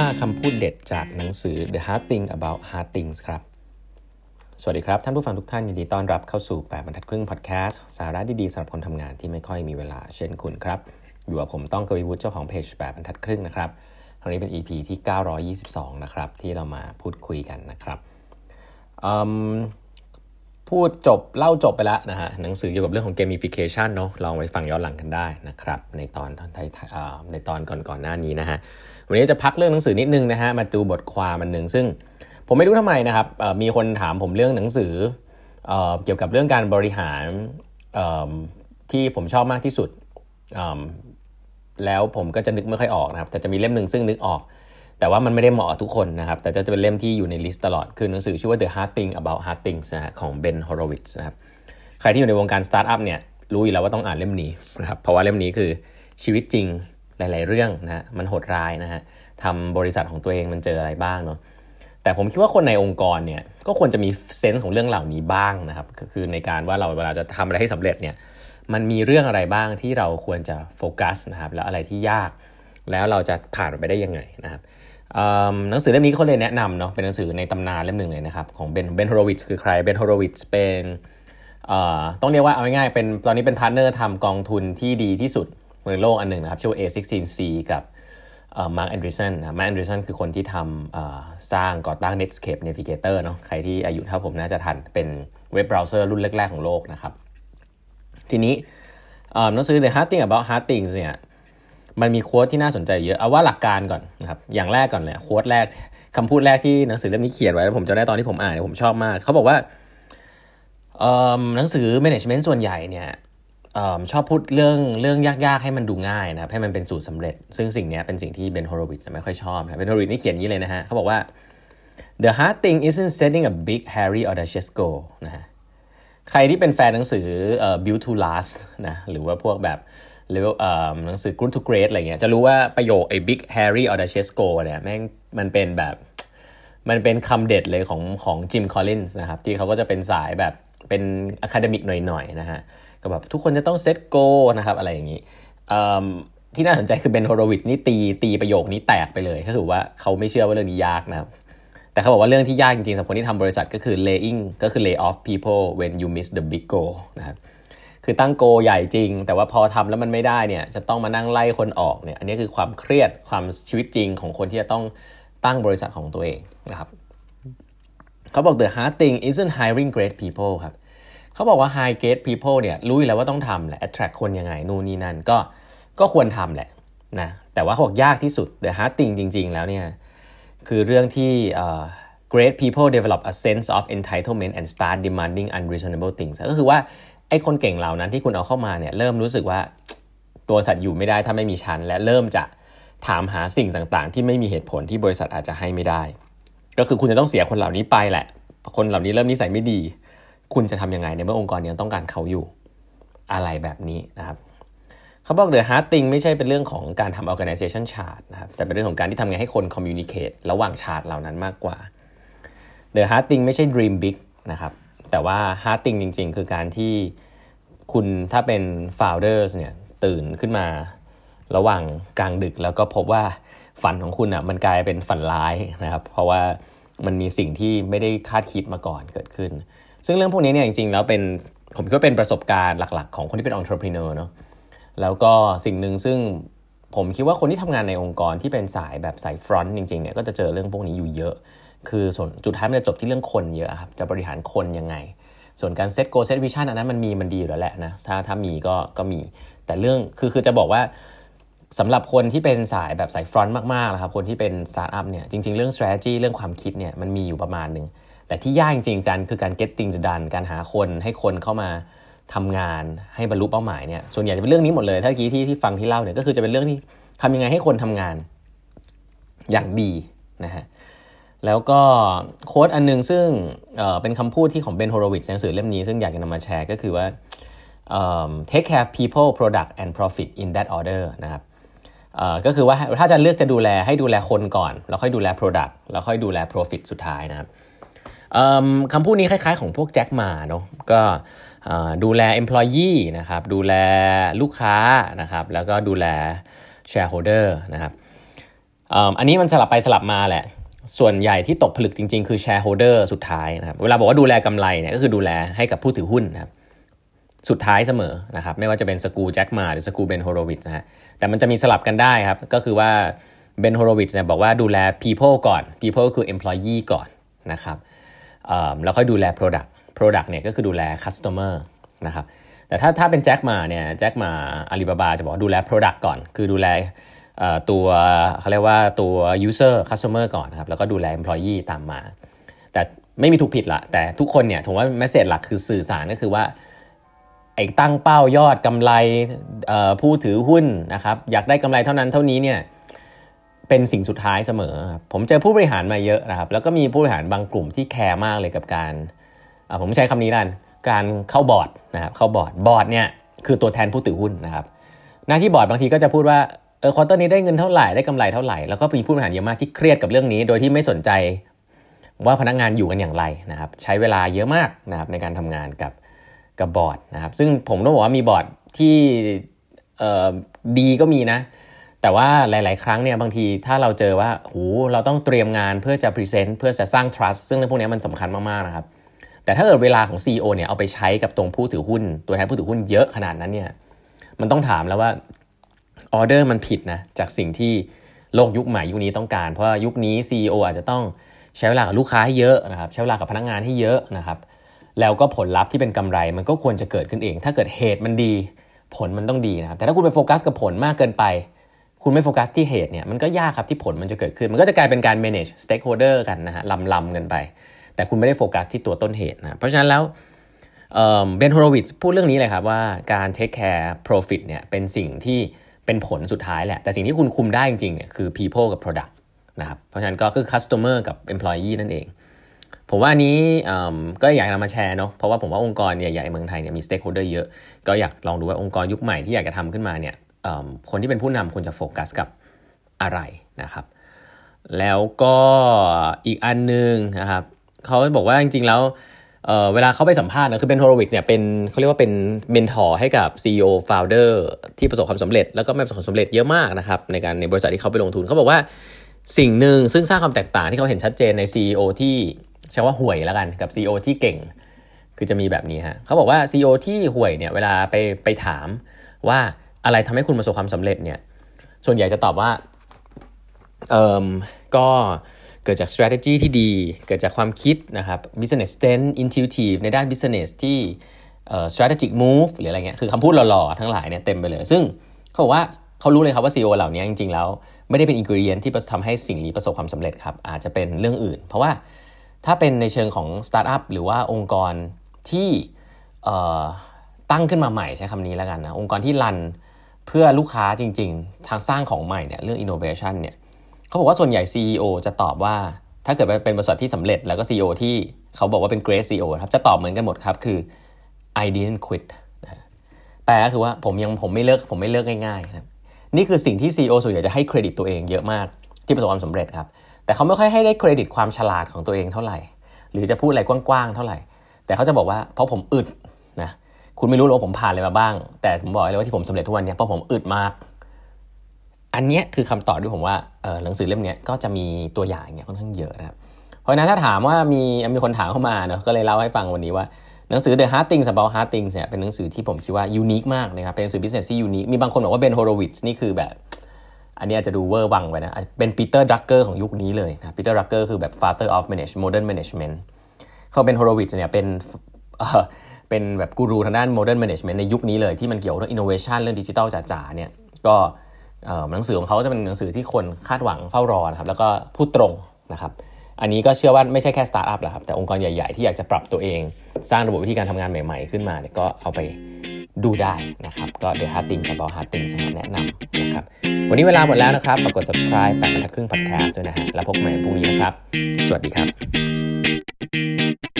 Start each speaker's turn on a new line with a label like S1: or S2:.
S1: 5 คำพูดเด็ดจากหนังสือ The Hard Thing About Hard Things ครับ สวัสดีครับ ท่านผู้ฟังทุกท่านยินดีต้อนรับเข้าสู่ 8บรรทัดครึ่งพอดแคสต์สาระดีๆสำหรับคนทำงานที่ไม่ค่อยมีเวลาเช่นคุณครับ อยู่กับผมต้องกวีวุฒิเจ้าของเพจ8บรรทัดครึ่งนะครับครั้งนี้เป็น EP ที่ 922 นะครับ ที่เรามาพูดคุยกันนะครับ พูดจบเล่าจบไปแล้วนะฮะหนังสือเกี่ยวกับเรื่องของ gamification เนาะลองไปฟังย้อนหลังกันได้นะครับ ในตอนตอนไทยในตอนก่อนๆหน้านี้นะฮะวันนี้จะพักเรื่องหนังสือนิดนึงนะฮะมาดูบทความอันหนึ่งซึ่งผมไม่รู้ทำไมนะครับมีคนถามผมเรื่องหนังสือเอเกี่ยวกับเรื่องการบริหารที่ผมชอบมากที่สุดแล้วผมก็จะนึกไม่ค่อยออกนะครับ แต่จะมีเล่มหนึ่งซึ่งนึกออก แต่ว่ามันไม่ได้เหมาะทุกคนนะครับ แต่จะเป็นเล่มที่อยู่ใน list ตลอด คือหนังสือชื่อว่า The Hard Thing About Hard Things นะฮะของ Ben Horowitz นะครับ ใครที่อยู่ในวงการสตาร์ทอัพเนี่ยรู้อยู่แล้วว่าต้องอ่านเล่มนี้นะครับ เพราะว่าเล่มนี้คือชีวิตจริงหลาย ๆ เรื่องนะฮะ มันโหดร้ายนะฮะทำบริษัทของตัวเองมันเจออะไรบ้างเนาะ แต่ผมคิดว่าคนในองค์กรเนี่ยก็ควรจะมีเซนส์ของเรื่องเหล่านี้บ้างนะครับ ก็คือในการว่าเราเวลาจะทำอะไรให้สำเร็จเนี่ย มันมีเรื่องอะไรบ้างที่เราควรจะโฟกัสนะครับ แล้วอะไรที่ยาก แล้วเราจะผ่านไปได้ยังไงนะครับ หนังสือเล่มนี้เขาเลยแนะนำเนาะเป็นหนังสือในตำนานเล่มหนึ่งเลยนะครับของ Ben Ben Horowitz คือใคร Ben Horowitz เป็นต้องเรียกว่าเอาง่ายๆเป็นตอนนี้เป็นพาร์ทเนอร์ทำกองทุนที่ดีที่สุดในโลกอันหนึ่งนะครับชื่อว่า A16C กับมาร์คแอนดริสันมาร์คแอนดริสันคือคนที่ทำสร้างก่อตั้ง Netscape Navigator เนาะใครที่อายุเท่าผมน่าจะทันเป็นเว็บเบราว์เซอร์รุ่นแรก ๆ ของโลกนะครับ ทีนี้หนังสือ The Hard Thing About Hard Things เนี่ย มันมี quote ที่น่าสนใจเยอะ เอาว่าหลักการก่อนนะครับ อย่างแรกก่อนเลย quote แรกคำพูดแรกที่หนังสือเล่มนี้เขียนไว้แล้วผมจะได้ตอนที่ผมอ่านผมชอบมาก เขาบอกว่าหนังสือ management ส่วนใหญ่เนี่ยชอบพูดเรื่องเรื่องยากๆ ให้มันดูง่ายนะครับให้มันเป็นสูตรสาเร็จ ซึ่งสิ่งนี้เป็นสิ่งที่เบนฮอร์วิทจะไม่ค่อยชอบนะเบนฮอร์วิทนี่เขียนนี้เลยนะฮะเขาบอกว่า the hard thing isn't setting a big hairy audacious goal นะฮะใครที่เป็นแฟนหนังสือ build to last นะหรือว่าพวกแบบ level หนังสือ good to great อะไรเงี้ยจะรู้ว่าประโยคไอ้ big hairy Audacious-Go เนี่ยแม่งมันเป็นแบบมันเป็นคำเด็ดเลยของของ Jim Collins นะครับที่เขาก็จะเป็นสายแบบเป็น academic หน่อยๆนะฮะก็แบบทุกคนจะต้อง set goal นะครับอะไรอย่างนี้ที่น่าสนใจคือ Ben Horowitz นี่ตีตีประโยคนี้แตกไปเลยก็คือว่าเขาไม่เชื่อว่าเรื่องนี้ยากนะครับ แต่เขาบอกว่าเรื่องที่ยากจริงๆสำหรับคนที่ทำบริษัทก็คือ laying ก็คือ lay off people when you miss the big goal นะครับ คือตั้ง goal ใหญ่จริง แต่ว่าพอทำแล้วมันไม่ได้เนี่ยจะต้องมานั่งไล่คนออกเนี่ยอันนี้คือความเครียดความชีวิตจริงของคนที่จะต้องตั้งบริษัทของตัวเองนะครับเขาบอก the hard thing isn't hiring great people ครับเขาบอกว่า high grade people เนี่ยรู้อยู่แล้วว่าต้องทำแหละ attract คนยังไงนู่นนี่นั่นก็ก็ควรทำแหละนะแต่ว่าเขาบอกยากที่สุด the hard thing จริง ๆ แล้วเนี่ยคือเรื่องที่ great people develop a sense of entitlement and start demanding unreasonable things ก็คือว่า ไอ้คนเก่งเหล่านั้นที่คุณเอาเข้ามาเนี่ยเริ่มรู้สึกว่าตัวสัตว์อยู่ไม่ได้ถ้าไม่มีชั้น และเริ่มจะถามหาสิ่งต่างๆ ที่ไม่มีเหตุผลที่บริษัทอาจจะให้ไม่ได้ ก็คือคุณจะต้องเสียคนเหล่านี้ไปแหละ คนเหล่านี้เริ่มนิสัยไม่ดี คุณจะทํำยังไงในเมื่อองค์กรยังต้องการเขาอยู่อะไรแบบนี้นะครับเขาบอก the hard thing ไม่ใช่เป็นเรื่องของการทำ organization chart นะครับแต่เป็นเรื่องของการที่ทำไงให้คน communicate ระหว่างชาร์ตเหล่านั้นมากกว่า the hard thing ไม่ใช่ dream big นะครับ แต่ว่า hard thing จริง ๆ คือการที่คุณถ้าเป็น founders เนี่ยตื่นขึ้นมาระหว่างกลางดึกแล้วก็พบว่าฝันของคุณอะมันกลายเป็นฝันร้ายนะครับ เพราะว่ามันมีสิ่งที่ไม่ได้คาดคิดมาก่อนเกิดขึ้น ซึ่งเรื่องพวกนี้เนี่ยจริงๆ แล้วเป็นผมคิดว่าเป็นประสบการณ์หลักๆ ของคนที่เป็น entrepreneur เนาะแล้วก็สิ่งหนึ่งซึ่งผมคิดว่าคนที่ทำงานในองค์กรที่เป็นสายแบบสายฟรอนต์จริงๆเนี่ยก็จะเจอเรื่องพวกนี้อยู่เยอะ คือส่วนจุดท้ายมันจะจบที่เรื่องคนเยอะครับจะบริหารคนยังไง ส่วนการ set goal set vision อันนั้นมันมีมันดีอยู่แล้วแหละนะถ้าถ้ามีก็ก็มี แต่เรื่องคือคือจะบอกว่าสำหรับคนที่เป็นสายแบบสาย front มากๆนะครับคนที่เป็นสตาร์ทอัพเนี่ยจริง ๆ เรื่อง strategy เรื่องความคิดเนี่ยมันมีอยู่ประมาณหนึ่งแต่ที่ยากจริงๆกันคือการ get things done การหาคนให้คนเข้ามาทำงานให้บรรลุเป้าหมายเนี่ยส่วนใหญ่จะเป็นเรื่องนี้หมดเลย ถ้ากี้ที่ที่ฟังที่เล่าเนี่ยก็คือจะเป็นเรื่องที่ทำยังไงให้คนทำงานอย่างดีนะฮะ แล้วก็โค้ดอันนึงซึ่งเเป็นคำพูดที่ของเบนโฮโรวิชในหนังสือเล่มนี้ ซึ่งอยากจะนำมาแชร์ก็คือว่า take care of people product and profit in that order นะครับก็คือว่าถ้าจะเลือกจะดูแลให้ดูแลคนก่อน แล้วค่อยดูแล product แล้วค่อยดูแล profit สุดท้ายนะครับคำพูดนี้คล้ายๆของพวกแจ็คมาเนาะก็ดูแล employee นะครับดูแลลูกค้านะครับแล้วก็ดูแล shareholder นะครับอันนี้มันสลับไปสลับมาแหละ ส่วนใหญ่ที่ตกผลึกจริง ๆ คือ shareholder สุดท้ายนะครับเวลาบอกว่าดูแลกำไรเนี่ยก็คือดูแลให้กับผู้ถือหุ้นนะครับสุดท้ายเสมอนะครับไม่ว่าจะเป็นสกูแจ็คมาหรือสกูเบนโฮโรวิชนะฮะแต่มันจะมีสลับกันได้ครับ ก็คือว่าเบนโฮโรวิชเนี่ยบอกว่าดูแล people ก่อน people คือ employee ก่อนนะครับแล้วค่อยดูแล product product เนี่ยก็คือดูแล customer นะครับแต่ถ้าถ้าเป็นแจ็คมาเนี่ยแจ็คมาอาลีบาบาจะบอกดูแล product ก่อน คือดูแล ตัวเขาเรียกว่าตัว user customer ก่อนครับแล้วก็ดูแล employee ตามมา แต่ไม่มีถูกผิดละแต่ทุกคนเนี่ยผมว่า message หลักคือสื่อสารก็คือว่าไอ้ตั้งเป้ายอดกำไรผู้ถือหุ้นนะครับอยากได้กำไรเท่านั้นเท่านี้เนี่ยเป็นสิ่งสุดท้ายเสมอ ผมเจอผู้บริหารมาเยอะนะครับ แล้วก็มีผู้บริหารบางกลุ่มที่แคร์มากเลยกับการผมใช้คำนี้ดันการเข้าบอร์ดนะครับเข้าบอร์ดบอร์ดเนี่ยคือตัวแทนผู้ถือหุ้นนะครับ หน้าที่บอร์ดบางทีก็จะพูดว่า เออ quarter นี้ได้เงินเท่าไหร่ได้กำไรเท่าไหร่แล้วก็มีผู้บริหารเยอะมากที่เครียดกับเรื่องนี้ โดยที่ไม่สนใจว่าพนักงานอยู่กันอย่างไรนะครับ ใช้เวลาเยอะมากนะครับในการทำงานกับกับบอร์ดนะครับ ซึ่งผมต้องบอกว่ามีบอร์ดที่ดีก็มีนะ แต่ว่าหลาย ๆ ครั้งเนี่ยบางทีถ้าเราเจอว่าหูเราต้องเตรียมงานเพื่อจะ present เพื่อจะสร้าง trust ซึ่งเรื่องพวกนี้มันสำคัญมาก ๆ นะครับ แต่ถ้าเกิดเวลาของ CEO เนี่ยเอาไปใช้กับตรงผู้ถือหุ้น ตัวแทนผู้ถือหุ้นเยอะขนาดนั้นเนี่ยมันต้องถามแล้วว่า ออเดอร์มันผิดนะจากสิ่งที่โลกยุคใหม่ยุคนี้ต้องการ เพราะยุคนี้ CEO อาจจะต้องใช้เวลากับลูกค้าให้เยอะนะครับใช้เวลากับพนักงานให้เยอะนะครับแล้วก็ผลลัพธ์ที่เป็นกำไรมันก็ควรจะเกิดขึ้นเอง ถ้าเกิดเหตุมันดีผลมันต้องดีนะครับแต่ถ้าคุณไปโฟกัสกับผลมากเกินไป คุณไม่โฟกัสที่เหตุเนี่ยมันก็ยากครับที่ผลมันจะเกิดขึ้น มันก็จะกลายเป็นการ manage stakeholder กันนะฮะลำๆกันไป แต่คุณไม่ได้โฟกัสที่ตัวต้นเหตุนะเพราะฉะนั้นแล้ว Ben Horowitz พูดเรื่องนี้เลยครับว่าการ take care profit เนี่ยเป็นสิ่งที่ เป็นผลสุดท้ายแหละ แต่สิ่งที่คุณคุมได้จริงๆเนี่ยคือ people กับ product นะครับ เพราะฉะนั้นก็คือ customer กับ employee นั่นเอง ผมว่านี้ก็อยากนำมาแชร์เนาะ เพราะว่าผมว่าองค์กรใหญ่ๆเมืองไทยเนี่ยมี stakeholder เยอะ ก็อยากลองดูว่าองค์กรยุคใหม่ที่อยากจะทำขึ้นมาเนี่ยคนที่เป็นผู้นำควรจะโฟกัสกับอะไรนะครับ แล้วก็อีกอันนึงนะครับเขาบอกว่าจริงๆแล้ว เวลาเขาไปสัมภาษณ์นะคือ Ben Horowitz เนี่ยเป็นเขาเรียกว่าเป็น mentor ให้กับ CEO Founder ที่ประสบความสำเร็จ แล้วก็ไม่ประสบความสำเร็จเยอะมากนะครับในการในบริษัทที่เขาไปลงทุนเขาบอกว่าสิ่งหนึ่งซึ่งสร้างความแตกต่างที่เขาเห็นชัดเจนใน CEO ที่ใช้ว่าห่วยแล้วกันกับ CEO ที่เก่ง คือจะมีแบบนี้ฮะเขาบอกว่า CEO ที่ห่วยเนี่ยเวลาไปไปถามว่าอะไรทำให้คุณประสบความสำเร็จเนี่ยส่วนใหญ่จะตอบว่าเอ่อก็ เกิดจาก strategy ที่ดี เกิดจากความคิดนะครับ business sense intuitive ในด้าน business ที่ strategic move หรืออะไรเงี้ย คือคำพูดหล่อๆ ทั้งหลายเนี่ยเต็มไปเลย ซึ่งเขาบอกว่าเขารู้เลยครับว่า CEO เหล่านี้จริงๆ แล้ว ไม่ได้เป็นอินกิเดียนที่ทำให้สิ่งนี้ประสบความสำเร็จครับ อาจจะเป็นเรื่องอื่น เพราะว่าถ้าเป็นในเชิงของสตาร์ทอัพหรือว่าองค์กรที่ตั้งขึ้นมาใหม่ใช้คำนี้แล้วกันนะ องค์กรที่ run เพื่อลูกค้าจริง ๆ ทางสร้างของใหม่เนี่ยเรื่อง innovation เนี่ย เขาบอกว่าส่วนใหญ่ CEO จะตอบว่า ถ้าเกิดเป็นบริษัทที่สำเร็จแล้วก็ CEO ที่เขาบอกว่าเป็น great CEO ครับจะตอบเหมือนกันหมดครับคือ I didn't quit แปลก็คือว่าผมยังผมไม่เลิกผมไม่เลิกง่ายๆนะนี่คือสิ่งที่ CEO ส่วนใหญ่จะให้เครดิตตัวเองเยอะมากที่ประสบความสำเร็จครับ แต่เขาไม่ค่อยให้ได้เครดิตความฉลาดของตัวเองเท่าไหร่ หรือจะพูดอะไรกว้างๆเท่าไหร่ แต่เขาจะบอกว่าเพราะผมอึดนะคุณไม่รู้หรอกผมผ่านอะไรมาบ้าง แต่ผมบอกเลยว่าที่ผมสำเร็จทุกวันนี้เพราะผมอึดมาก อันนี้คือคำตอบที่ผมว่าหนังสือเล่มนี้ก็จะมีตัวอย่างเนี่ยค่อนข้างเยอะนะครับ เพราะนั้นถ้าถามว่ามีมีคนถามเข้ามาเนาะก็เลยเล่าให้ฟังวันนี้ว่าหนังสือ The Hard Things About Hard Things เนี่ยเป็นหนังสือที่ผมคิดว่ายูนิคมากนะครับเป็นหนังสือ business ที่ยูนิคมีบางคนบอกว่าเบนโฮโรวิชนี่คือแบบ อันนี้อาจจะดูเวอร์วังไปนะเป็น Peter Drucker ของยุคนี้เลยนะ Peter Drucker คือแบบ father of manage modern management เขาเป็น Horowitz เนี่ยเป็นเป็นแบบกูรูทางด้าน modern management ในยุคนี้เลยที่มันเกี่ยวเรื่อง innovation เรื่องดิจิทัลจ๋าๆเนี่ยก็ หนังสือของเขาจะเป็นหนังสือที่คนคาดหวังเฝ้ารอนะครับแล้วก็พูดตรงนะครับอันนี้ก็เชื่อว่าไม่ใช่แค่สตาร์ทอัพแหละครับแต่องค์กรใหญ่ ๆ ที่อยากจะปรับตัวเอง สร้างระบบวิธีการทำงานใหม่ ๆ ขึ้นมาเนี่ยก็เอาไปดูได้นะครับ ก็ The Hard Things About Hard Things แนะนำนะครับ วันนี้เวลาหมดแล้วนะครับฝากกด subscribe แปดบรรทัดครึ่ง podcast ด้วยนะฮะแล้วพบกันใหม่พรุ่งนี้นะครับ สวัสดีครับ